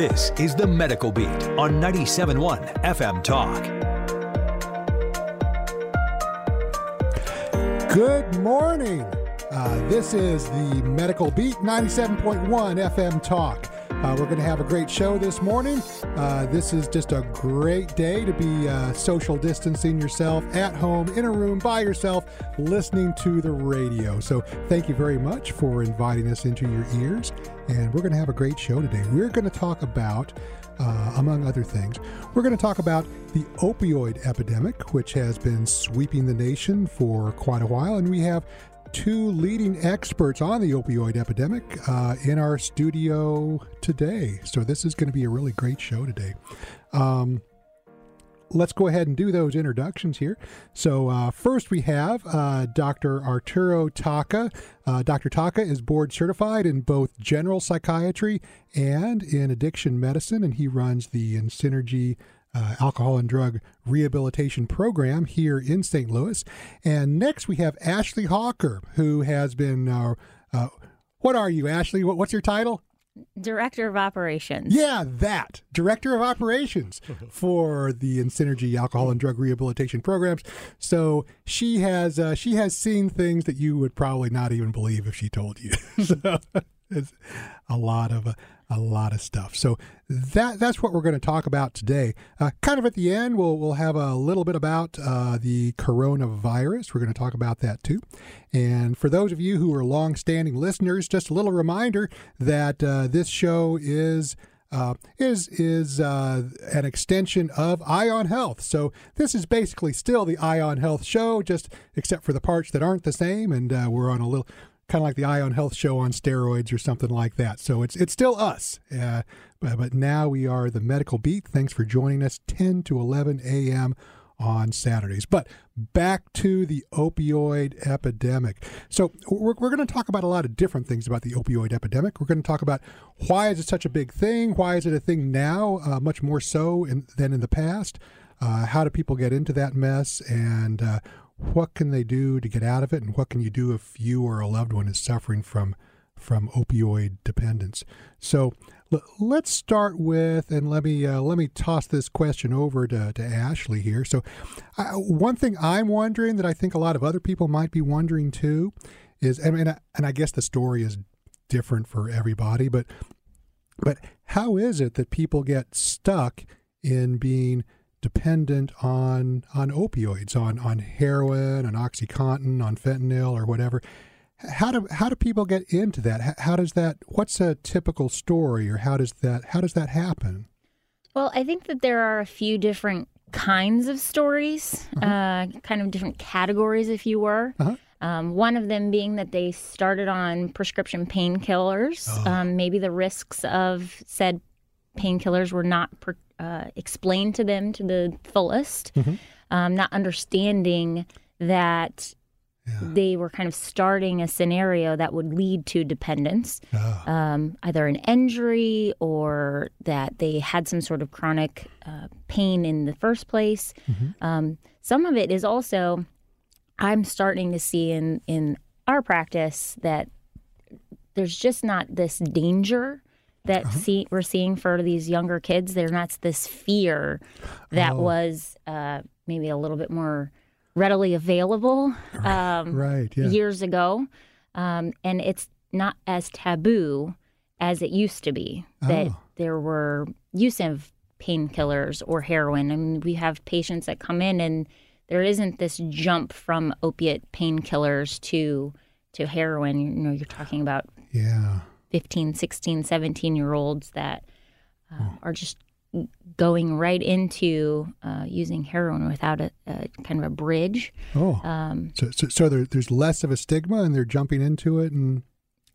This is the Medical Beat on 97.1 FM Talk. Good morning. Uh, this is the Medical Beat 97.1 FM Talk. Uh, we're going to have a great show this morning. Uh, this is just a great day to be uh, social distancing yourself at home, in a room, by yourself, listening to the radio. So, thank you very much for inviting us into your ears. And we're going to have a great show today. We're going to talk about uh, among other things. We're going to talk about the opioid epidemic, which has been sweeping the nation for quite a while. And we have two leading experts on the opioid epidemic uh, in our studio today. So this is going to be a really great show today. Um, let's go ahead and do those introductions here. So, uh, first we have uh, Dr. Arturo Taca. Uh, Dr. Taca is board certified in both general psychiatry and in addiction medicine, and he runs the InSynergy uh, alcohol and drug rehabilitation program here in St. Louis. And next we have Ashley Hawker, who has been. Uh, uh, what are you, Ashley? What, what's your title? Director of Operations. Yeah, that. Director of Operations for the InSynergy alcohol and drug rehabilitation programs. So she has uh, she has seen things that you would probably not even believe if she told you. so it's a lot of uh, a lot of stuff. So that that's what we're going to talk about today. Uh, kind of at the end, we'll we'll have a little bit about uh, the coronavirus. We're going to talk about that too. And for those of you who are long-standing listeners, just a little reminder that uh, this show is. Uh, is is uh, an extension of Ion Health. So this is basically still the Ion Health show, just except for the parts that aren't the same, and uh, we're on a little kind of like the Ion Health Show on steroids or something like that. So it's it's still us, uh, but, but now we are the Medical Beat. Thanks for joining us, 10 to 11 a.m. on Saturdays. But back to the opioid epidemic. So we're, we're going to talk about a lot of different things about the opioid epidemic. We're going to talk about why is it such a big thing? Why is it a thing now, uh, much more so in, than in the past? Uh, how do people get into that mess? And uh, what can they do to get out of it? And what can you do if you or a loved one is suffering from from opioid dependence? So l- let's start with and let me uh, let me toss this question over to, to ashley here. So one thing i'm wondering that i think a lot of other people might be wondering too is I, and i guess the story is different for everybody but but how is it that people get stuck in being dependent on on opioids, on on heroin, on OxyContin, on fentanyl, or whatever. How do how do people get into that? How, how does that? What's a typical story, or how does that how does that happen? Well, I think that there are a few different kinds of stories, uh-huh. uh, kind of different categories, if you were. Uh-huh. Um, one of them being that they started on prescription painkillers. Oh. Um, maybe the risks of said painkillers were not per, uh, explained to them to the fullest, mm-hmm. um, not understanding that yeah. they were kind of starting a scenario that would lead to dependence, oh. um, either an injury or that they had some sort of chronic uh, pain in the first place. Mm-hmm. Um, some of it is also, I'm starting to see in in our practice that there's just not this danger that uh-huh. see, we're seeing for these younger kids. They're not this fear that oh. was uh, maybe a little bit more readily available um, right, yeah. years ago. Um, and it's not as taboo as it used to be that oh. there were use of painkillers or heroin. I mean, we have patients that come in and there isn't this jump from opiate painkillers to to heroin. You know, you're talking about yeah 15, 16, 17 year olds that uh, are just going right into uh, using heroin without a, a, kind of a bridge. Oh, um, so, so, so there, there's less of a stigma, and they're jumping into it, and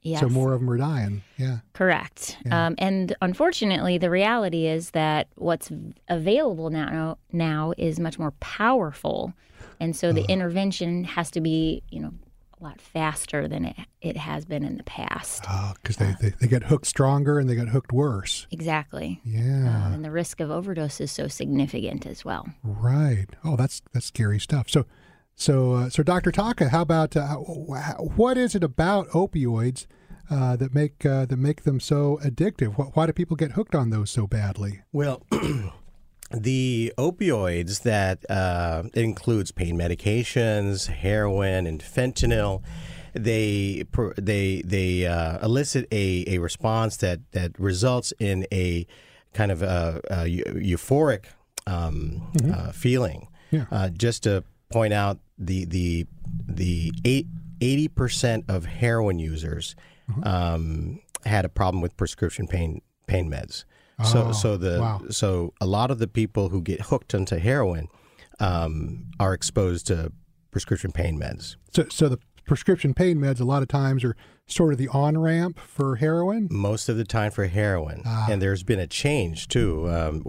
yes. so more of them are dying. Yeah, correct. Yeah. Um, and unfortunately, the reality is that what's available now now is much more powerful, and so the uh, intervention has to be, you know, a lot faster than it, it has been in the past. Because oh, uh, they, they, they, get hooked stronger and they get hooked worse. Exactly. Yeah. Uh, and the risk of overdose is so significant as well. Right. Oh, that's that's scary stuff. So, so, uh, so Dr. Taca, how about uh, what is it about opioids uh, that make uh, that make them so addictive? Why, why do people get hooked on those so badly? Well, the opioids that uh, includes pain medications, heroin, and fentanyl. They they they uh, elicit a, a response that, that results in a kind of a, a euphoric um, mm-hmm. uh, feeling. Yeah. Uh, just to point out, the the the eighty percent of heroin users mm-hmm. um, had a problem with prescription pain pain meds. So, oh, so the wow. so a lot of the people who get hooked into heroin um, are exposed to prescription pain meds. So, so the prescription pain meds a lot of times are sort of the on ramp for heroin. Most of the time for heroin, ah. and there's been a change too. Um,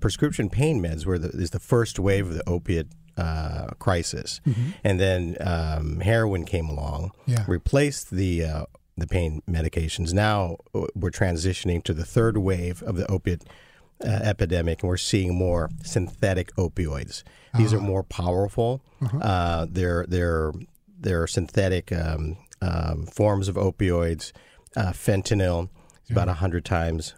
prescription pain meds were the, is the first wave of the opiate uh, crisis, mm-hmm. and then um, heroin came along, yeah. replaced the uh, the pain medications. Now uh, we're transitioning to the third wave of the opiate uh, epidemic, and we're seeing more synthetic opioids. These uh-huh. are more powerful. Uh-huh. Uh, they're they're they're synthetic um, um, forms of opioids. Uh, fentanyl is yeah. about hundred times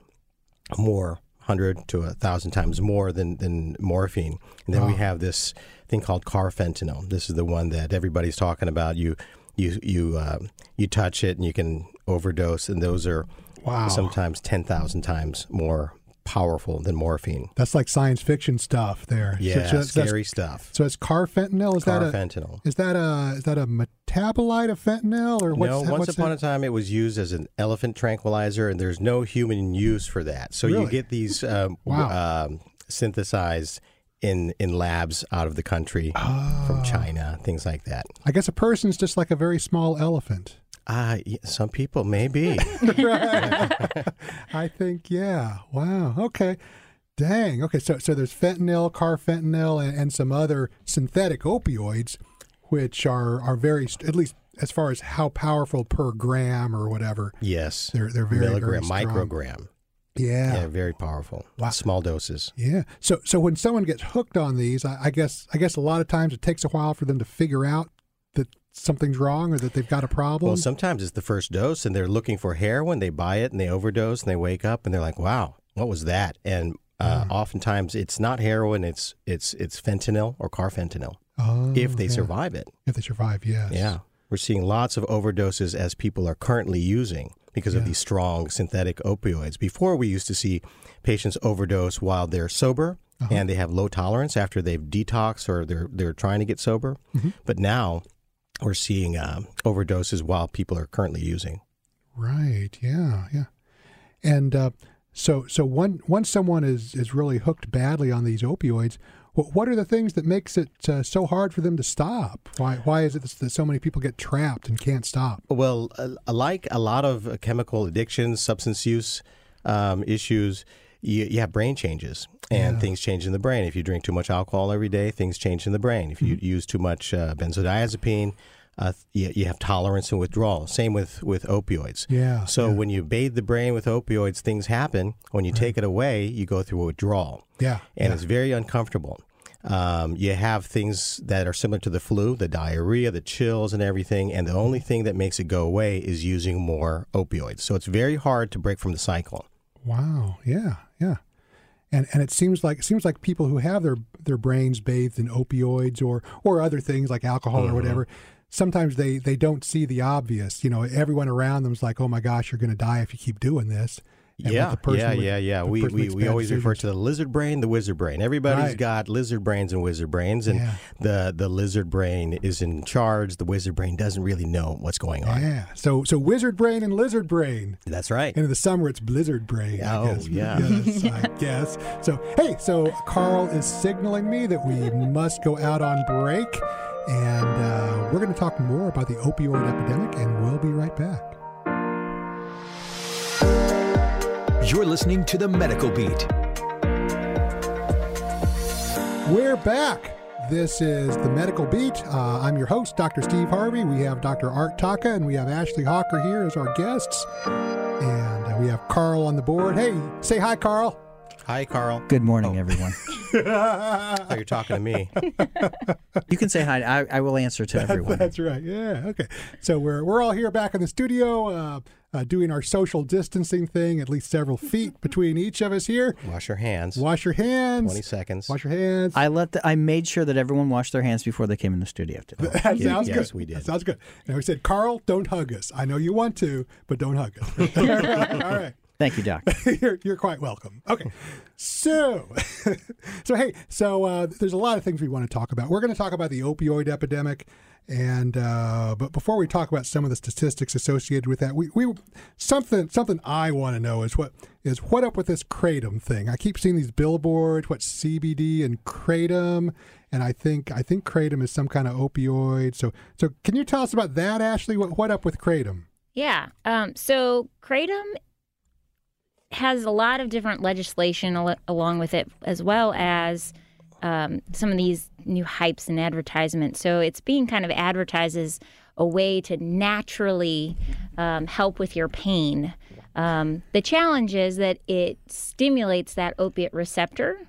more, hundred to a thousand times more than than morphine. And then we have this thing called carfentanil. This is the one that everybody's talking about. You you you uh, you touch it and you can overdose, and those are wow. sometimes ten thousand times more powerful than morphine. That's like science fiction stuff there. Yeah, so, so scary stuff. So it's carfentanil. Is carfentanil. that a, is that a is that a metabolite of fentanyl or what's no? That, once what's upon that? a time, it was used as an elephant tranquilizer, and there's no human use for that. So really? you get these um, wow. um, synthesized in in labs out of the country oh. from China, things like that. I guess a person's just like a very small elephant. Uh, some people maybe. I think yeah. Wow. Okay. Dang. Okay. So so there's fentanyl, carfentanil, and, and some other synthetic opioids, which are are very at least as far as how powerful per gram or whatever. Yes. They're they're very milligram, very strong. microgram. Yeah. Yeah, very powerful. Wow. Small doses. Yeah. So so when someone gets hooked on these, I, I guess I guess a lot of times it takes a while for them to figure out that something's wrong or that they've got a problem. Well, sometimes it's the first dose and they're looking for heroin. They buy it and they overdose and they wake up and they're like, "Wow, what was that?" And uh, Mm. oftentimes it's not heroin. It's it's it's fentanyl or carfentanil. oh, if they yeah. survive it. If they survive, yes. Yeah. We're seeing lots of overdoses as people are currently using because of these strong synthetic opioids. Before, we used to see patients overdose while they're sober Uh-huh. and they have low tolerance after they've detoxed or they're, they're trying to get sober. Mhm. But now we're seeing um, overdoses while people are currently using. Right. Yeah. Yeah. And uh, so so one once someone is is really hooked badly on these opioids, what are the things that makes it uh, so hard for them to stop? Why why is it that so many people get trapped and can't stop? Well, uh, like a lot of uh, chemical addictions, substance use um, issues, you, you have brain changes and Yeah. things change in the brain. If you drink too much alcohol every day, things change in the brain. If you use too much uh, benzodiazepine, uh, you, you have tolerance and withdrawal. Same with, with opioids. Yeah. So yeah. when you bathe the brain with opioids, things happen. When you take it away, you go through a withdrawal, yeah. and yeah. it's very uncomfortable. Um, you have things that are similar to the flu, the diarrhea, the chills, and everything. And the only thing that makes it go away is using more opioids. So it's very hard to break from the cycle. Wow. Yeah. Yeah. And and it seems like it seems like people who have their their brains bathed in opioids or or other things like alcohol Mm-hmm. or whatever. Sometimes they they don't see the obvious. You know, everyone around them is like, "Oh my gosh, you're going to die if you keep doing this." Yeah, yeah, yeah, yeah. We, we, we always refer to the lizard brain, the wizard brain. Everybody's Right. got lizard brains and wizard brains, and Yeah. the the lizard brain is in charge. The wizard brain doesn't really know what's going on. Yeah. So so wizard brain and lizard brain. That's right. And in the summer it's blizzard brain. I Oh, guess. yeah. Yes, I guess. So hey, so Carl is signaling me that we must go out on break, and uh, we're going to talk more about the opioid epidemic, and we'll be right back. You're listening to the Medical Beat. We're back. This is the Medical Beat. Uh, I'm your host, Dr. Steve Harvey. We have Dr. Art Taca and we have Ashley Hawker here as our guests. And uh, we have Carl on the board. Hey, say hi, Carl. Hi, Carl. Good morning, everyone. Oh, you're talking to me. You can say hi. I, I will answer to everyone. That's right. Yeah. Okay. So we're we're all here back in the studio, uh, uh, doing our social distancing thing, at least several feet between each of us here. Wash your hands. Wash your hands. 20 seconds. Wash your hands. I let the, I made sure that everyone washed their hands before they came in the studio today. that Yeah, sounds yes, good. we did. That sounds good. And we said, Carl, don't hug us. I know you want to, but don't hug us. all right. All right. Thank you, Doc. you're, you're quite welcome. Okay, so so hey, so uh, there's a lot of things we want to talk about. We're going to talk about the opioid epidemic, and uh, but before we talk about some of the statistics associated with that, we, we something something I want to know is what is what up with this kratom thing. I keep seeing these billboards, what CBD and kratom, and I think I think kratom is some kind of opioid. So so can you tell us about that, Ashley? What what up with kratom? Yeah. Um, so kratom has a lot of different legislation al- along with it, as well as um, some of these new hypes and advertisements. So it's being kind of advertised as a way to naturally um, help with your pain. Um, the challenge is that it stimulates that opiate receptor.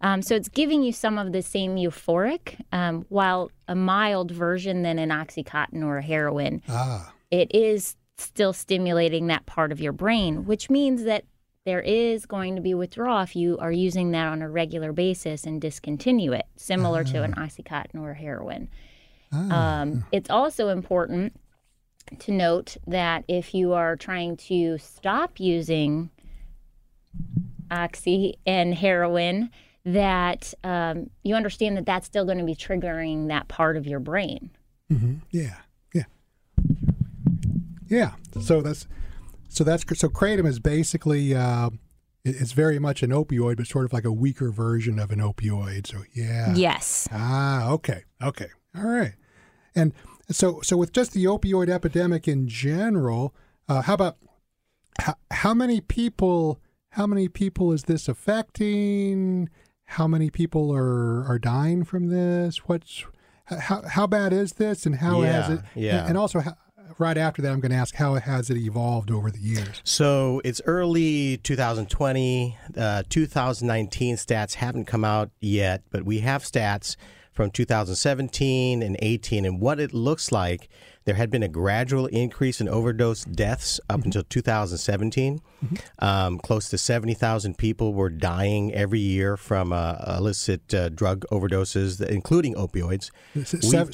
Um, so it's giving you some of the same euphoric, um, while a mild version than an oxycontin or a heroin Ah, it is still stimulating that part of your brain, which means that there is going to be withdrawal if you are using that on a regular basis and discontinue it, similar to an Oxycontin or heroin. Um, it's also important to note that if you are trying to stop using oxy and heroin, that um, you understand that that's still going to be triggering that part of your brain. Yeah, yeah, yeah. So that's so that's so kratom is basically uh, it's very much an opioid, but sort of like a weaker version of an opioid. So yeah, Yes. Ah, okay, okay, all right. And so so with just the opioid epidemic in general, uh, how about how, how many people? How many people is this affecting? How many people are are dying from this? What's how how bad is this, and how has it? yeah. And also, how, right after that, I'm going to ask how has it evolved over the years? So it's early 2020. Uh, 2019 stats haven't come out yet, but we have stats from 2017 and 18. And what it looks like, there had been a gradual increase in overdose deaths up until 2017. Um, close to 70,000 people were dying every year from uh, illicit uh, drug overdoses, including opioids.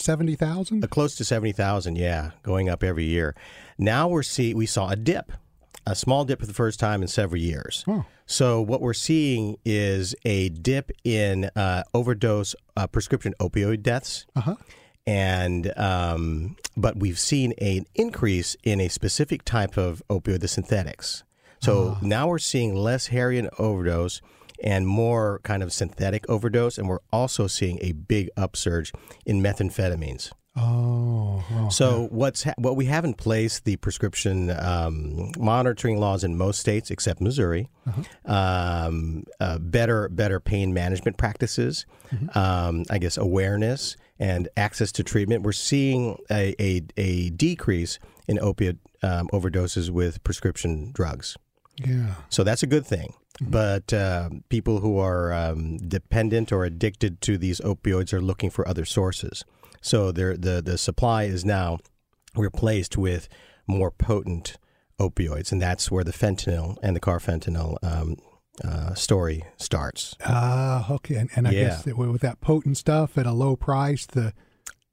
Seventy thousand. Uh, close to 70,000, yeah, going up every year. Now we're see we saw a dip, a small dip for the first time in several years. So what we're seeing is a dip in uh, overdose uh, prescription opioid deaths. Uh-huh. And um, but we've seen an increase in a specific type of opioid, the synthetics. So now we're seeing less heroin overdose and more kind of synthetic overdose, and we're also seeing a big upsurge in methamphetamines. Oh, oh. So what's ha- what we have in place the prescription um, monitoring laws in most states except Missouri, um, uh, better better pain management practices, um, I guess awareness and access to treatment. We're seeing a a, a decrease in opiate um, overdoses with prescription drugs. yeah. So that's a good thing. But uh, people who are um, dependent or addicted to these opioids are looking for other sources. So the the supply is now replaced with more potent opioids, and that's where the fentanyl and the carfentanil um, uh, story starts. Ah, okay. And, and I Yeah. guess that with that potent stuff at a low price, the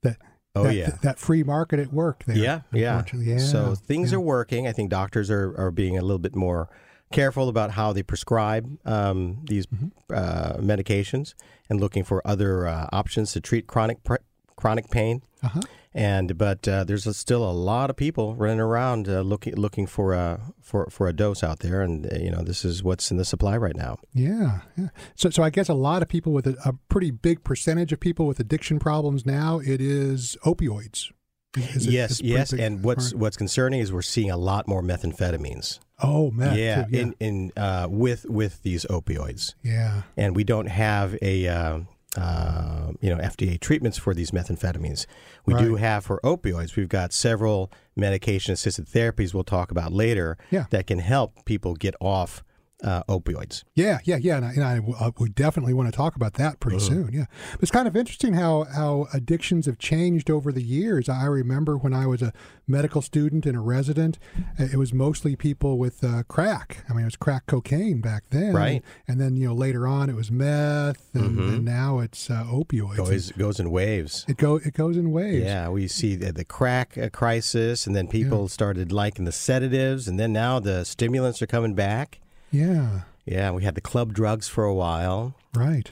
that Oh, that, yeah. that free market at work there. Yeah, yeah. yeah. So things yeah. are working. I think doctors are, are being a little bit more careful about how they prescribe um, these Mm-hmm. uh, medications and looking for other uh, options to treat chronic pr- chronic pain. Uh-huh. And but uh, there's a, still a lot of people running around uh, looking looking for a for, for a dose out there, and uh, you know this is what's in the supply right now. Yeah, yeah. So, so I guess a lot of people with a, a pretty big percentage of people with addiction problems now, it is opioids. Is yes, yes. big- And what's right. what's concerning is we're seeing a lot more methamphetamines. oh man, yeah, too, yeah, in in uh, with with these opioids. yeah. and we don't have a uh, uh, you know FDA treatments for these methamphetamines. We do have for opioids. We've got several medication assisted therapies we'll talk about later Yeah. that can help people get off uh, opioids. Yeah, yeah, yeah, and I, and I uh, we definitely want to talk about that pretty Uh-huh. soon. Yeah, it's kind of interesting how how addictions have changed over the years. I remember when I was a medical student and a resident, it was mostly people with uh, crack. I mean, it was crack cocaine back then, Right. And then you know later on it was meth, and, and now it's uh, opioids. Goes goes in waves. It go it goes in waves. Yeah, we see the, the crack uh, crisis, and then people started liking the sedatives, and then now the stimulants are coming back. Yeah, Yeah, we had the club drugs for a while, right.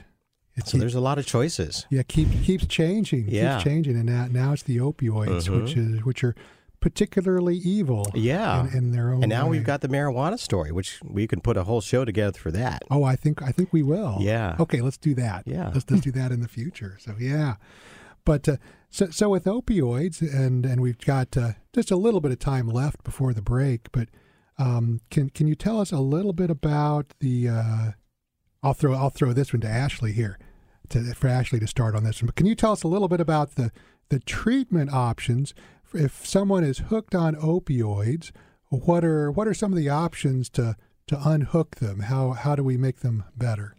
It so there's a lot of choices. yeah keep keeps changing, Yeah. keeps changing, and now, now it's the opioids, Mhm. which is which are particularly evil. Yeah, in, in their own and now way. we've got the marijuana story, which we can put a whole show together for that. Oh, I think I think we will. Yeah. Okay, let's do that. Yeah. Let's let's do that in the future. So yeah, but uh, so so with opioids, and and we've got uh, just a little bit of time left before the break. But um, can can you tell us a little bit about the? Uh, I'll throw I'll throw this one to Ashley here, to, for Ashley to start on this one. But can you tell us a little bit about the the treatment options if someone is hooked on opioids? What are what are some of the options to to unhook them? How how do we make them better?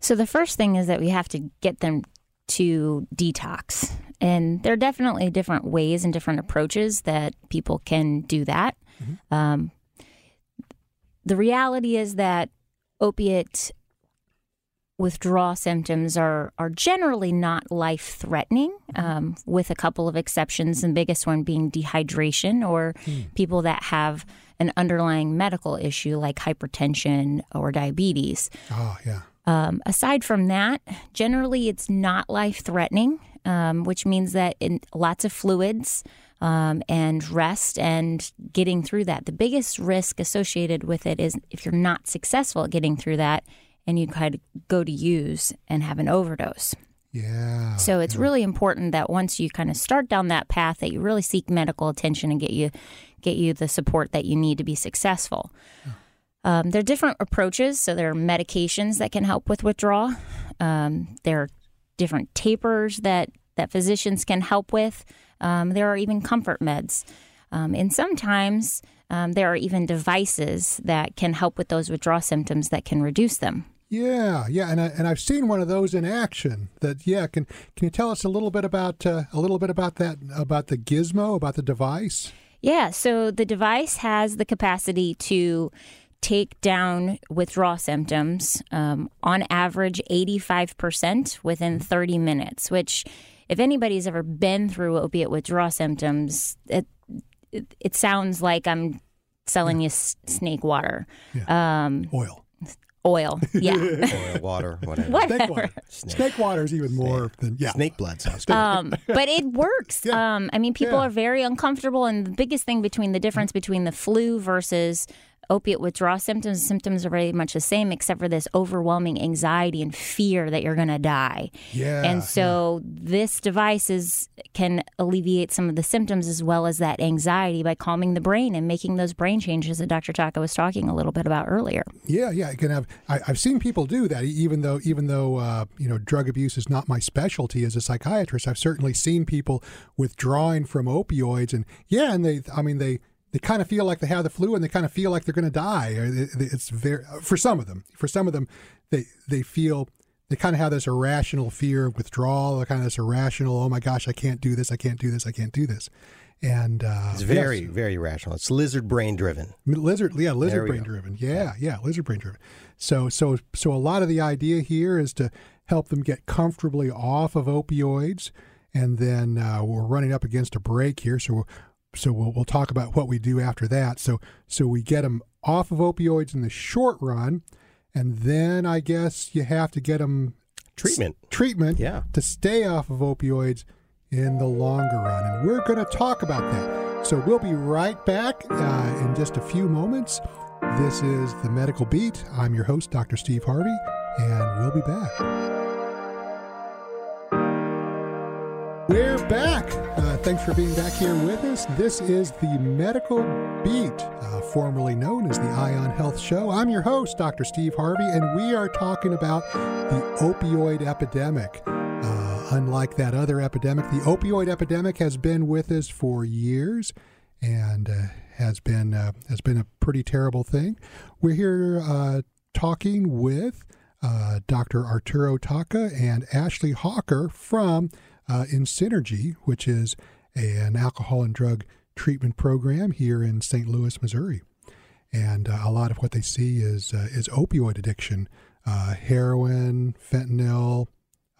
So the first thing is that we have to get them to detox. And there are definitely different ways and different approaches that people can do that. Um, the reality is that opiate withdrawal symptoms are are generally not life threatening, um, with a couple of exceptions. The biggest one being dehydration, or people that have an underlying medical issue like hypertension or diabetes. Oh yeah. Um, aside from that, generally it's not life threatening, um, which means that in lots of fluids um, and rest and getting through that. The biggest risk associated with it is if you're not successful at getting through that and you kind of go to use and have an overdose. Yeah. So it's really important that once you kind of start down that path, that you really seek medical attention and get you get you the support that you need to be successful. Um, there are different approaches. So there are medications that can help with withdrawal. Um, there are different tapers that that physicians can help with. Um, there are even comfort meds, um, and sometimes um, there are even devices that can help with those withdrawal symptoms that can reduce them. Yeah, yeah, and I, and I've seen one of those in action. That yeah, can can you tell us a little bit about uh, a little bit about that about the gizmo about the device? Yeah, so the device has the capacity to take down withdrawal symptoms um, on average 85% within 30 minutes, which, if anybody's ever been through opiate withdrawal symptoms, it, it, it sounds like I'm selling you s- snake water. Um, Oil, oil. Yeah. Oil, water, whatever. snake water. Snake water is even more than yeah. Snake blood sounds good. um, but it works. Yeah. Um, I mean, people Yeah. are very uncomfortable, and the biggest thing between the difference between the flu versus opiate withdrawal symptoms, symptoms are very much the same, except for this overwhelming anxiety and fear that you're going to die. Yeah, and so this device is can alleviate some of the symptoms as well as that anxiety by calming the brain and making those brain changes that Dr. Taca was talking a little bit about earlier. Yeah, yeah, it can have. I, I've seen people do that, even though even though uh, you know drug abuse is not my specialty as a psychiatrist. I've certainly seen people withdrawing from opioids, and yeah, and they, I mean, they they kind of feel like they have the flu, and they kind of feel like they're going to die. It's very for some of them. For some of them, they they feel. They kind of have this irrational fear of withdrawal, they're kind of this irrational, oh my gosh, I can't do this, I can't do this, I can't do this. And uh, It's yes. very, very rational. It's lizard brain driven. Lizard, yeah, lizard brain go. driven. Yeah, yeah, lizard brain driven. So, so, so a lot of the idea here is to help them get comfortably off of opioids, and then uh, we're running up against a break here, so so we'll, we'll talk about what we do after that. So, so we get them off of opioids in the short run, and then I guess you have to get them Treatment. treatment Yeah. to stay off of opioids in the longer run. And we're going to talk about that. So we'll be right back uh, in just a few moments. This is the Medical Beat. I'm your host, Dr. Steve Harvey, and we'll be back. We're back. Uh, thanks for being back here with us. This is the Medical Beat, uh, formerly known as the Ion Health Show. I'm your host, Dr. Steve Harvey, and we are talking about the opioid epidemic. Uh, unlike that other epidemic, the opioid epidemic has been with us for years and uh, has been uh, has been a pretty terrible thing. We're here uh, talking with uh, Dr. Arturo Taca and Ashley Hawker from uh, InSynergy, which is a, an alcohol and drug treatment program here in St. Louis, Missouri. And uh, a lot of what they see is uh, is opioid addiction, uh, heroin, fentanyl,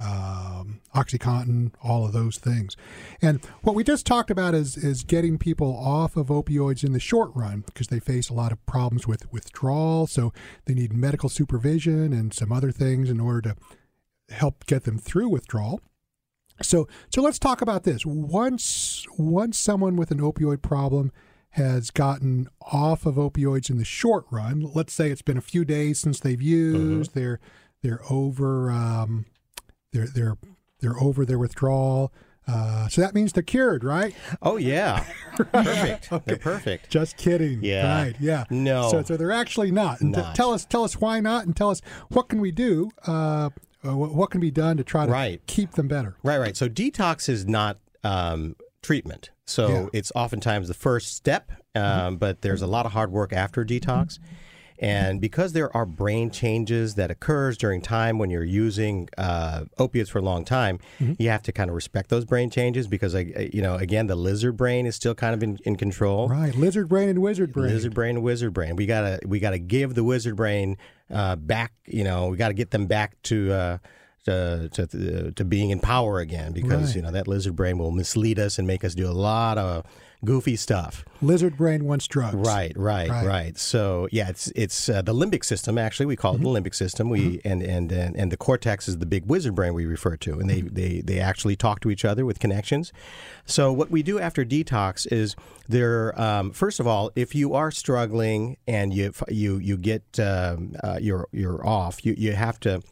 um, OxyContin, all of those things. And what we just talked about is is getting people off of opioids in the short run because they face a lot of problems with withdrawal. So they need medical supervision and some other things in order to help get them through withdrawal. So so let's talk about this. Once once someone with an opioid problem has gotten off of opioids in the short run, let's say it's been a few days since they've used, they're they're over um, they're they're they're over their withdrawal. Uh, so that means they're cured, right? Oh yeah, perfect. They're perfect. Just kidding. Yeah. Right. Yeah. No. So, so they're actually not. And t- tell us tell us why not, and tell us what can we do. Uh, uh, what, what can be done to try to Right. keep them better? Right, right. So detox is not um, treatment. So Yeah. it's oftentimes the first step, um, but there's a lot of hard work after detox. And because there are brain changes that occurs during time when you're using uh, opiates for a long time, you have to kind of respect those brain changes because, like, you know, again, the lizard brain is still kind of in, in control. Right. Lizard brain and wizard brain. Lizard brain and wizard brain. We gotta we gotta give the wizard brain uh, back. You know, we gotta get them back to. Uh, to, to, to being in power again because Right. you know that lizard brain will mislead us and make us do a lot of goofy stuff. Lizard brain wants drugs. Right, right, Right. right. So yeah, it's it's uh, the limbic system. Actually, we call it the limbic system. We and, and and and the cortex is the big wizard brain we refer to, and they they they actually talk to each other with connections. So what we do after detox is there. Um, first of all, if you are struggling and you you you get um, uh, you're you're off, you you have to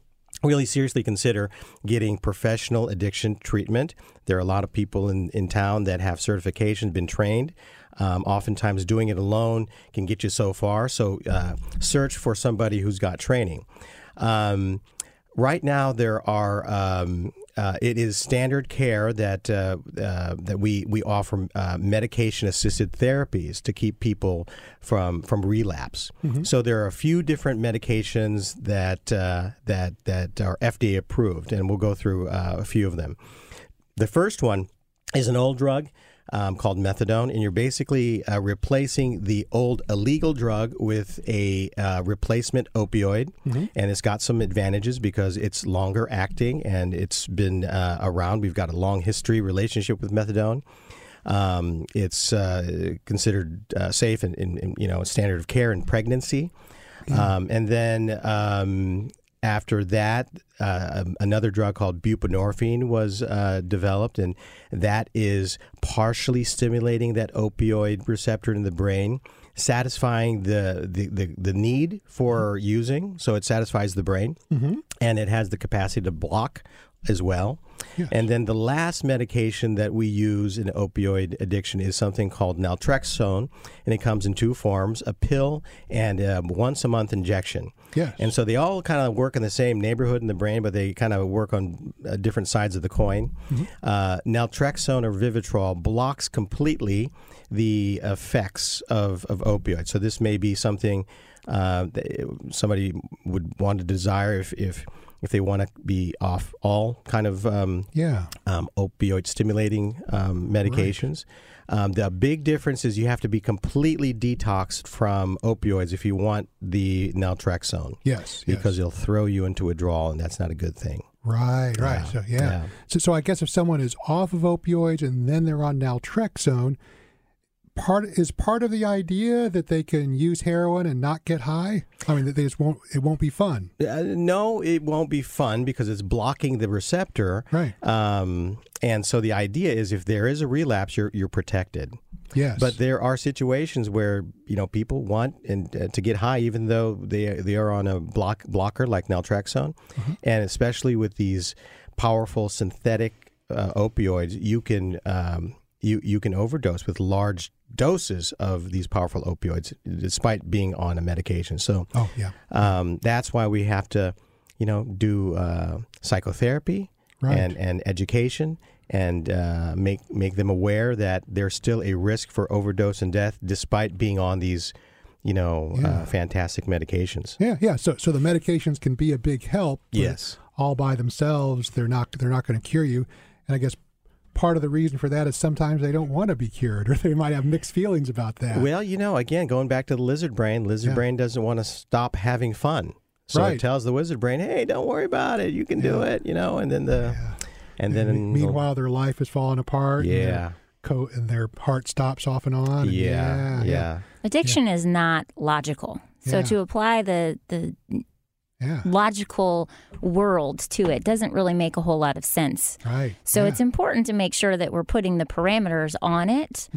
really seriously consider getting professional addiction treatment. There are a lot of people in, in town that have certifications, been trained. Um, oftentimes, doing it alone can get you so far. So, uh, search for somebody who's got training. Um, right now, there are. Um, uh, it is standard care that uh, uh, that we we offer uh, medication assisted therapies to keep people from from relapse. So there are a few different medications that uh, that that are FDA approved, and we'll go through uh, a few of them. The first one is an old drug um, called methadone, and you're basically uh, replacing the old illegal drug with a uh, replacement opioid, and it's got some advantages because it's longer acting and it's been uh, around. We've got a long history relationship with methadone. Um, it's uh, considered uh, safe and, and, and, you know standard of care in pregnancy, um, and then um, after that, uh, another drug called buprenorphine was uh, developed, and that is partially stimulating that opioid receptor in the brain, satisfying the the, the, the need for using. So it satisfies the brain, and it has the capacity to block as well. And then the last medication that we use in opioid addiction is something called naltrexone, and it comes in two forms: a pill and a once a month injection. Yes. And so they all kind of work in the same neighborhood in the brain, but they kind of work on uh, different sides of the coin. Uh, naltrexone or Vivitrol blocks completely the effects of, of opioids. So this may be something uh, that somebody would want to desire if, if if they want to be off all kind of um, Yeah. um, opioid stimulating um, medications. Um, the big difference is you have to be completely detoxed from opioids if you want the naltrexone Yes. yes. because it'll throw you into withdrawal, and that's not a good thing. Right, right. So yeah. yeah. So so I guess if someone is off of opioids and then they're on naltrexone, part is part of the idea that they can use heroin and not get high. I mean, that they just won't. It won't be fun. Uh, no, it won't be fun because it's blocking the receptor. Right. Um, and so the idea is if there is a relapse, you're you're protected. Yes. But there are situations where you know people want and uh, to get high, even though they they are on a block blocker like naltrexone, and especially with these powerful synthetic uh, opioids, you can um, you you can overdose with large doses of these powerful opioids, despite being on a medication. So oh yeah. um, that's why we have to, you know, do uh, psychotherapy Right. and, and education and uh, make make them aware that there's still a risk for overdose and death despite being on these, you know, Yeah. uh, fantastic medications. Yeah, yeah. So so the medications can be a big help. but Yes. all by themselves, they're not they're not going to cure you. And I guess part of the reason for that is sometimes they don't want to be cured, or they might have mixed feelings about that. Well, you know, again, going back to the lizard brain, lizard Yeah. brain doesn't want to stop having fun. So Right. it tells the wizard brain, "Hey, don't worry about it. You can do it." You know, and then the and then And me- meanwhile, their life is falling apart. and their yeah, and their heart stops off and on. and yeah, yeah, Addiction is not logical. So Yeah. to apply the the yeah. logical world to it doesn't really make a whole lot of sense. Right. So yeah. it's important to make sure that we're putting the parameters on it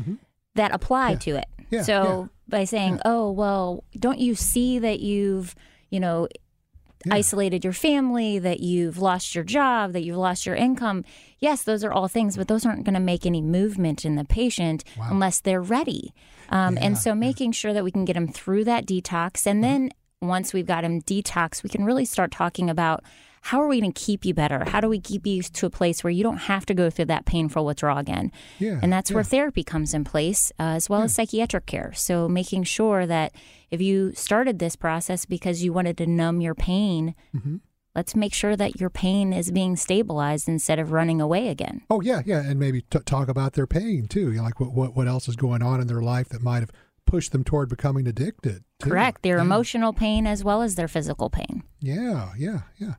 that apply to it. Mm-hmm. Yeah, so by saying, "Oh, well, don't you see that you've, you know, Yeah. isolated your family, that you've lost your job, that you've lost your income?" Yes, those are all things, but those aren't going to make any movement in the patient Wow. unless they're ready. Um, Yeah, and so making sure that we can get them through that detox and then once we've got them detox, we can really start talking about how are we going to keep you better? How do we keep you to a place where you don't have to go through that painful withdrawal again? Yeah, And that's where therapy comes in place, uh, as well as psychiatric care. So making sure that if you started this process because you wanted to numb your pain, Mm-hmm. let's make sure that your pain is being stabilized instead of running away again. Oh yeah, yeah, and maybe t- talk about their pain too. You know, like what, what what else is going on in their life that might have pushed them toward becoming addicted. too. Correct. Their Yeah. emotional pain as well as their physical pain. Yeah, yeah, yeah,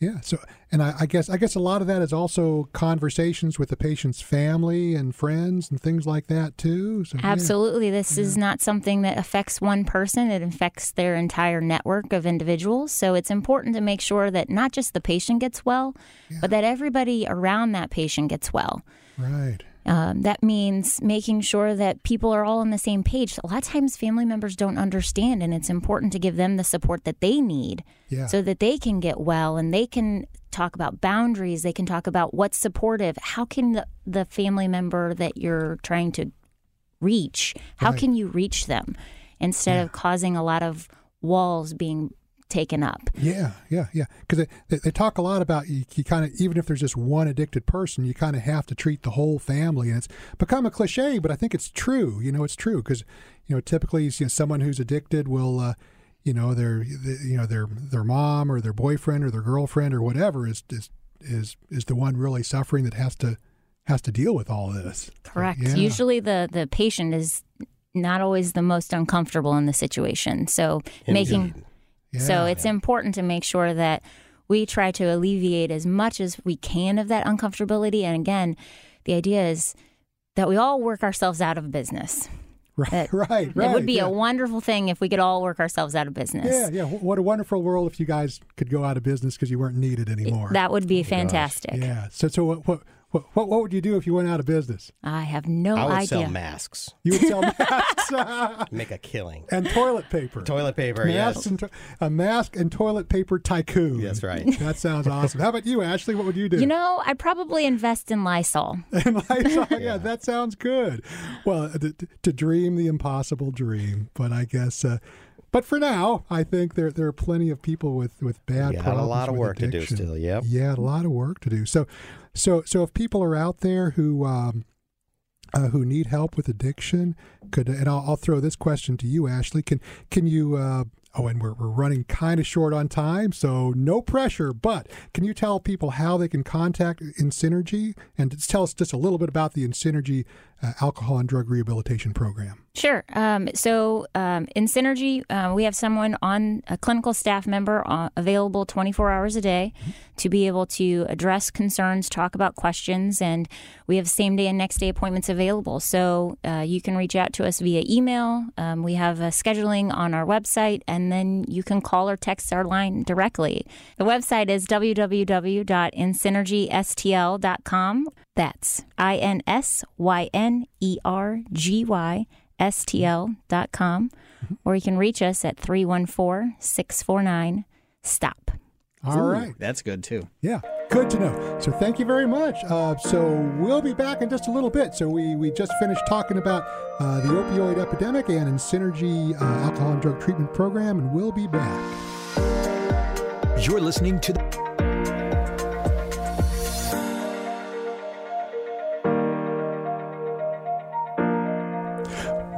yeah. So, and I, I guess I guess a lot of that is also conversations with the patient's family and friends and things like that too. So, yeah. Absolutely. This is not something that affects one person, it affects their entire network of individuals. So it's important to make sure that not just the patient gets well, but that everybody around that patient gets well. Right. Um, that means making sure that people are all on the same page. A lot of times, family members don't understand, and it's important to give them the support that they need Yeah. so that they can get well and they can talk about boundaries. They can talk about what's supportive. How can the, the family member that you're trying to reach, how Right. can you reach them instead of causing a lot of walls being taken up? Yeah, yeah, yeah. Because they, they, they talk a lot about you, you kind of even if there's just one addicted person, you kind of have to treat the whole family, and it's become a cliche, but I think it's true. You know, it's true because you know typically you know, someone who's addicted will, uh, you know, their the, you know their their mom or their boyfriend or their girlfriend or whatever is is is is the one really suffering that has to has to deal with all this. Correct. Yeah. Usually the the patient is not always the most uncomfortable in the situation. So making So Yeah. it's important to make sure that we try to alleviate as much as we can of that uncomfortability. And again, the idea is that we all work ourselves out of business. right, That- right, right. it would be yeah. a wonderful thing if we could all work ourselves out of business. yeah, yeah. What a wonderful world if you guys could go out of business because you weren't needed anymore. That would be oh fantastic. yeah. So, so what, what, what, what what would you do if you went out of business? I have no idea. I would idea. sell masks, You would sell masks make a killing. and toilet paper. Toilet paper, Masks yes. and to- a mask and toilet paper tycoon. That's right. That sounds awesome. How about you, Ashley? What would you do? You know, I'd probably invest in Lysol. And Lysol, yeah, that sounds good. Well, to, to dream the impossible dream, but I guess. Uh, but for now, I think there there are plenty of people with with bad We got a problems. lot of work to do still, yep. Yeah, a lot of work to do. So, so so if people are out there who um, uh, who need help with addiction, could and I'll, I'll throw this question to you, Ashley. Can can you? Uh, oh, and we're we're running kind of short on time, so no pressure. But can you tell people how they can contact InSynergy and just tell us just a little bit about the InSynergy uh, Alcohol and Drug Rehabilitation Program? Sure. Um, so um, InSynergy, uh, we have someone on a clinical staff member uh, available 24 hours a day to be able to address concerns, talk about questions, and we have same day and next day appointments available. So uh, you can reach out to us via email. Um, we have scheduling on our website, and then you can call or text our line directly. The website is www.insynergystl.com. That's I N S Y N E R G Y S T L dot com, or you can reach us at 314 649 STOP. All right. That's good too. Yeah, good to know. So thank you very much. Uh, so we'll be back in just a little bit. So we, we just finished talking about uh, the opioid epidemic and InSynergy uh, Alcohol and Drug Treatment Program, and we'll be back. You're listening to the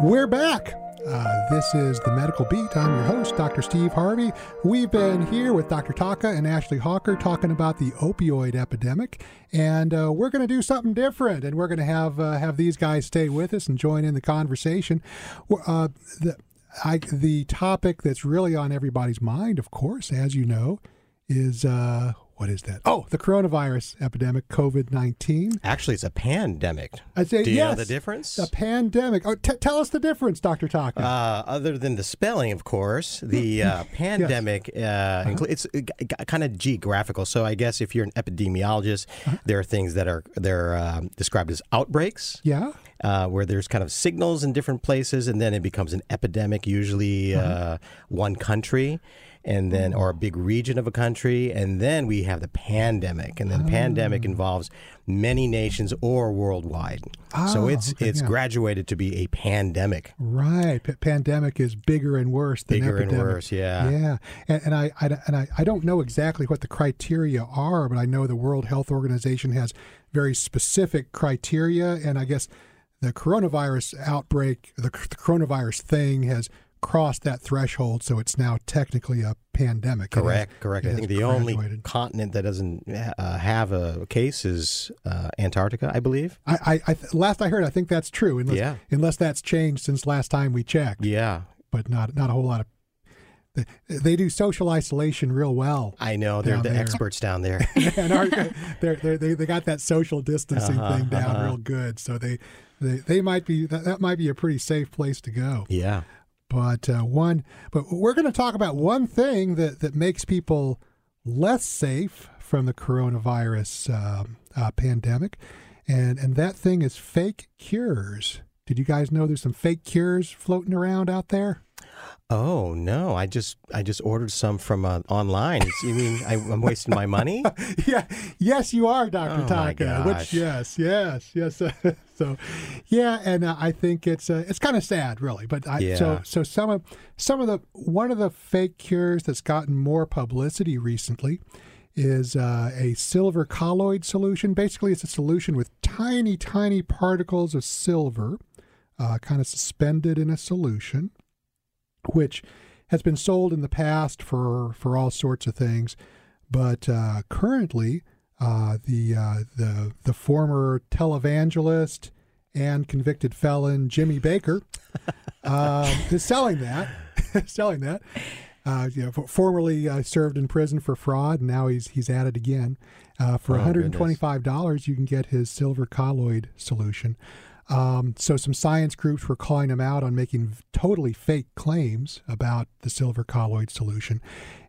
We're back. Uh, This is the Medical Beat. I'm your host, Dr. Steve Harvey. We've been here with Dr. Taca and Ashley Hawker talking about the opioid epidemic, and uh, we're going to do something different, and we're going to have uh, have these guys stay with us and join in the conversation. Uh, the, I, the topic that's really on everybody's mind, of course, as you know, is uh, what is that? Oh, the coronavirus epidemic, COVID 19. Actually, it's a pandemic. I'd say, Do you yes, know the difference? A pandemic. Oh, t- tell us the difference, Dr. Taca. Uh, other than the spelling, of course, the uh, pandemic uh, Uh-huh. it's uh, kind of geographical. So I guess if you're an epidemiologist, Uh-huh. there are things that are they're um, described as outbreaks. yeah? uh, where there's kind of signals in different places, and then it becomes an epidemic, usually Uh-huh. uh, one country, and then or a big region of a country, and then we have the pandemic, and then Ah. pandemic involves many nations or worldwide. oh, so Ah, it's it's yeah. graduated to be a pandemic. Right. P- pandemic is bigger and worse than Bigger and worse, yeah. Yeah. And, and I, I and I, I don't know exactly what the criteria are, but I know the World Health Organization has very specific criteria, and I guess the coronavirus outbreak, the, the coronavirus thing, has crossed that threshold, so it's now technically a pandemic. It has- Correct, correct. I think the only continent that doesn't uh, have a case is uh, Antarctica, I believe. I, I, I th- last I heard, I think that's true. Unless, Yeah. unless that's changed since last time we checked. Yeah, but not not a whole lot of. They, do social isolation real well. I know. They're the there. experts down there. they're, they're, they they got that social distancing Uh-huh, thing down uh-huh. real good. So they, they they might be that, that might be a pretty safe place to go. yeah. But uh, one, but we're going to talk about one thing that that makes people less safe from the coronavirus um, uh, pandemic, and and that thing is fake cures. Did you guys know there's some fake cures floating around out there? Oh no! I just I just ordered some from uh, online. It's, you mean I, I'm wasting my money? yeah, yes, you are, Doctor Oh, my Taca. Which yes, yes, yes. so, yeah, and uh, I think it's uh, it's kind of sad, really. But I, so Yeah. so some of some of the one of the fake cures that's gotten more publicity recently is uh, a silver colloid solution. Basically, it's a solution with tiny, tiny particles of silver, uh, kind of suspended in a solution which has been sold in the past for for all sorts of things, but uh, currently uh, the uh, the the former televangelist and convicted felon Jimmy Bakker um, is selling that, selling that. Uh, you know, formerly uh, served in prison for fraud, and now he's he's at it again. Uh, for Oh, $125, you can get his silver colloid solution. Um, so some science groups were calling him out on making totally fake claims about the silver colloid solution.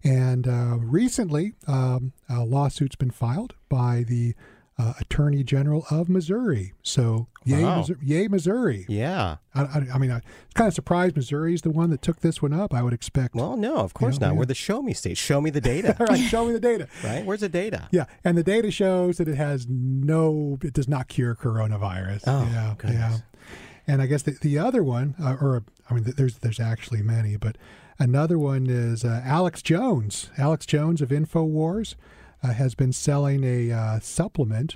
And uh, recently, um, a lawsuit's been filed by the uh, Attorney General of Missouri. So, yay, Wow. Missouri, yay Missouri. Yeah. I, I, I mean, I was kind of surprised Missouri's the one that took this one up. I would expect. Well, no, of course Yeah, not. yeah. We're the show me state. Show me the data. All right, show me the data. right? Where's the data? Yeah, and the data shows that it has no, it does not cure coronavirus. Oh, yeah, yeah. And I guess the, the other one, uh, or I mean, there's there's actually many, but another one is uh, Alex Jones. Alex Jones of Infowars has been selling a uh, supplement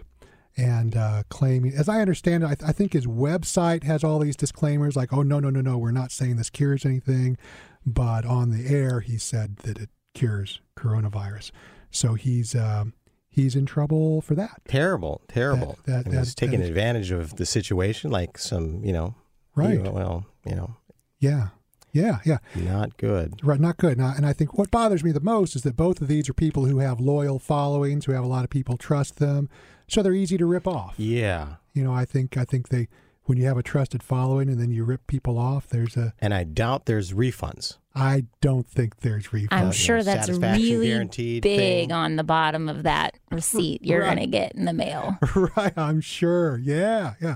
and uh, claiming, as I understand it, I, th- I think his website has all these disclaimers like, oh no no no no, we're not saying this cures anything, but on the air he said that it cures coronavirus. So he's um, he's in trouble for that. Terrible, terrible. That- and that- he's taking that advantage of the situation, like some, you know, Right. you know, well, you know, Yeah. Yeah, yeah. not good. Right, not good. Now, and I think what bothers me the most is that both of these are people who have loyal followings, who have a lot of people trust them, so they're easy to rip off. Yeah. You know, I think I think they when you have a trusted following and then you rip people off, there's a And I doubt there's refunds. I don't think there's refunds. I'm know, sure that's satisfaction really guaranteed big thing. on the bottom of that receipt you're Right. going to get in the mail. right, I'm sure. Yeah, yeah.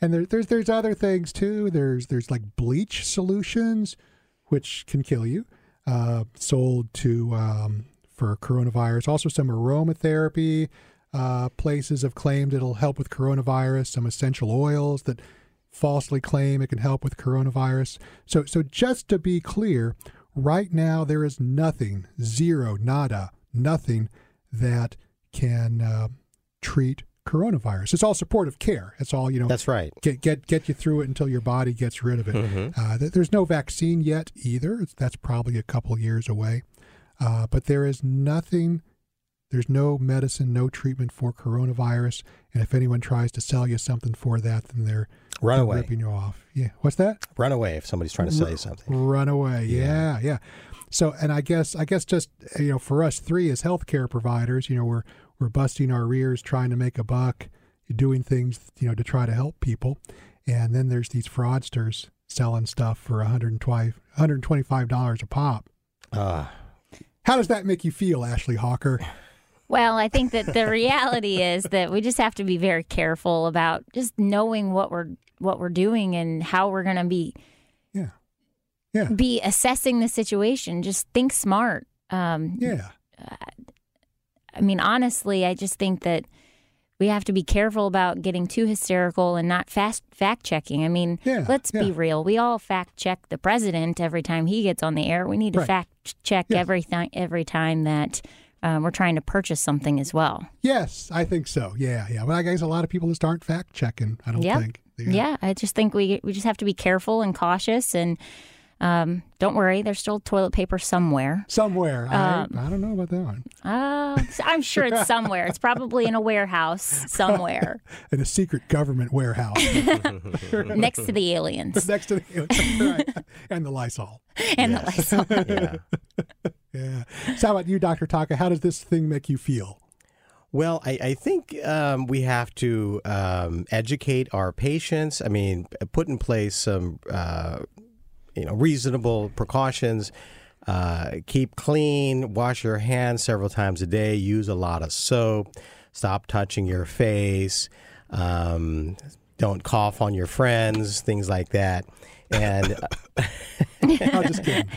And there, there's there's other things too. There's there's like bleach solutions, which can kill you, uh, sold to um, for coronavirus. Also, some aromatherapy uh, places have claimed it'll help with coronavirus. Some essential oils that falsely claim it can help with coronavirus. So so just to be clear, right now there is nothing, zero, nada, nothing that can uh, treat coronavirus. It's all supportive care. It's all you know. That's right. get get get you through it until your body gets rid of it. Uh, th- there's no vaccine yet either. That's probably a couple years away. Uh, but there is nothing. There's no medicine, no treatment for coronavirus. And if anyone tries to sell you something for that, then they're, Run away. ripping you off. Yeah. What's that? Run away if somebody's trying to sell you something. Run away. Yeah, yeah. So, and I guess, I guess, just you know, for us three as healthcare providers, you know, we're we're busting our rears trying to make a buck, doing things, you know, to try to help people, and then there's these fraudsters selling stuff for 120 125 dollars a pop. Ah, How does that make you feel, Ashley Hawker? Well, I think that the reality is that we just have to be very careful about just knowing what we're what we're doing and how we're going to be Yeah, yeah, be assessing the situation. Just think smart. Um, yeah. I mean, honestly, I just think that we have to be careful about getting too hysterical and not fast fact checking. I mean, Yeah, let's be real. We all fact check the president every time he gets on the air. We need to Right. fact check Yes. everything every time that um, we're trying to purchase something as well. Yes, I think so. Yeah, yeah. But I guess a lot of people just aren't fact checking. I don't Yeah. think. Yeah. I just think we we just have to be careful and cautious and um, don't worry, there's still toilet paper somewhere. Somewhere. Um, I, I don't know about that one. Uh, I'm sure it's somewhere. It's probably in a warehouse somewhere In a secret government warehouse next to the aliens next to the right. and the Lysol. and the Lysol. yeah. Yeah. So how about you, Dr. Taca? How does this thing make you feel? Well, I, I think um, we have to um, educate our patients. I mean, put in place some, uh, you know, reasonable precautions. Uh, keep clean. Wash your hands several times a day. Use a lot of soap. Stop touching your face. Um, don't cough on your friends. Things like that. And Oh, just kidding.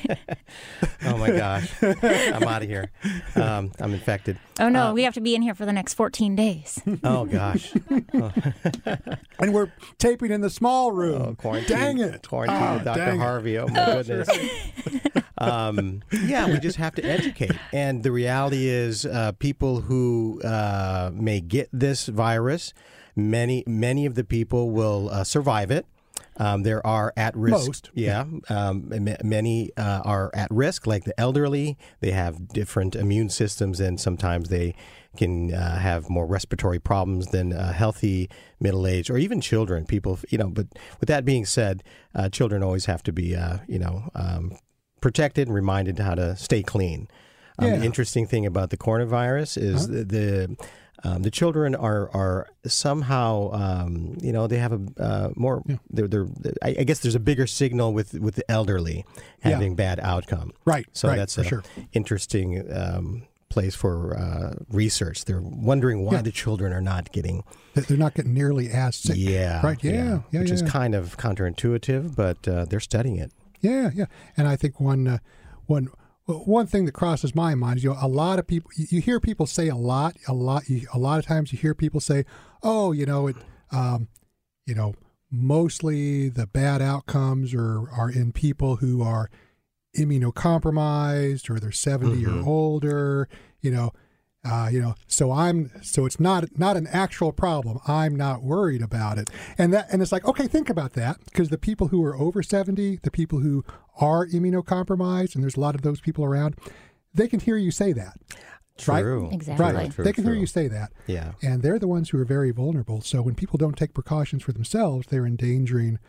oh my gosh, I'm out of here. Um, I'm infected. Oh Uh, no, we have to be in here for the next 14 days. Oh gosh. And we're taping in the small room. Oh, quarantine. Dang it. Quarantine Oh, with Dr. Harvey. Oh, my goodness. um, yeah, we just have to educate. And the reality is, uh, people who uh, may get this virus, many, many of the people will uh, survive it. Um, there are at risk. Most. Yeah. Um, ma- many uh, are at risk, like the elderly. They have different immune systems, and sometimes they can uh, have more respiratory problems than uh, healthy middle aged or even children. People, you know. But with that being said, uh, children always have to be, uh, you know, um, protected and reminded how to stay clean. Um, Yeah. The interesting thing about the coronavirus is the. the um, the children are are somehow um, you know they have a uh, more they're, they're I, I guess there's a bigger signal with with the elderly Yeah. having bad outcome Right. so right, that's for a sure. interesting um, place for uh, research they're wondering why Yeah. the children are not getting They're not getting nearly as sick. yeah Right. Yeah. Yeah. which yeah, is yeah. kind of counterintuitive but uh, they're studying it Yeah, yeah. And I think one uh, one well, one thing that crosses my mind is you know a lot of people you, you hear people say a lot a lot you, a lot of times you hear people say oh you know it um, you know mostly the bad outcomes are are in people who are immunocompromised or they're 70 or older you know uh, you know so i'm so it's not not an actual problem. I'm not worried about it. And that and it's like okay think about that. Because the people who are over 70 the people who are immunocompromised and there's a lot of those people around they can hear you say that. Right. Exactly. right. True, they can hear you say that. Yeah. And they're the ones who are very vulnerable. So when people don't take precautions for themselves they're endangering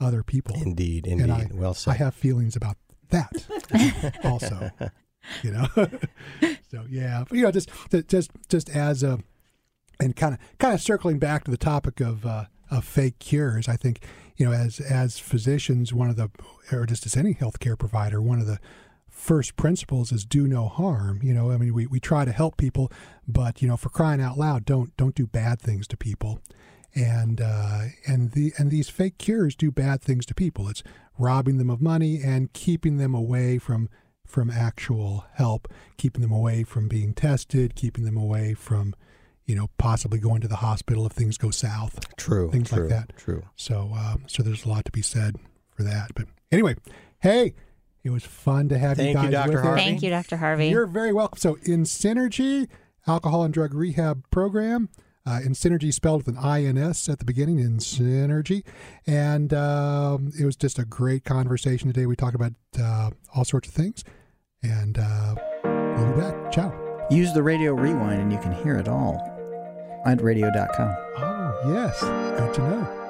other people. Indeed and indeed. I, well said. I have feelings about that also. You know, so yeah, but, you know, just just just as a and kind of kind of circling back to the topic of uh, of fake cures, I think you know as as physicians, one of the or just as any healthcare provider, one of the first principles is do no harm. You know, I mean, we, we try to help people, but you know, for crying out loud, don't don't do bad things to people. And uh, and the and these fake cures do bad things to people. It's robbing them of money and keeping them away from from actual help, keeping them away from being tested, keeping them away from, you know, possibly going to the hospital if things go south. true things like that. true So, um, so there's a lot to be said for that. But anyway, hey, it was fun to have Thank you you, guys Dr. with. Harvey. Thank you, Dr. Harvey. You're very welcome. So, InSynergy, alcohol and drug rehab program, Uh, InSynergy, spelled with an INS at the beginning, InSynergy. And um, it was just a great conversation today. We talked about uh, all sorts of things. And uh, we'll be back. Ciao. Use the radio rewind and you can hear it all at radio.com. Oh, yes. Good to know.